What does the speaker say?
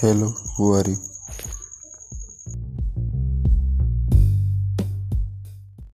Hello, who are you?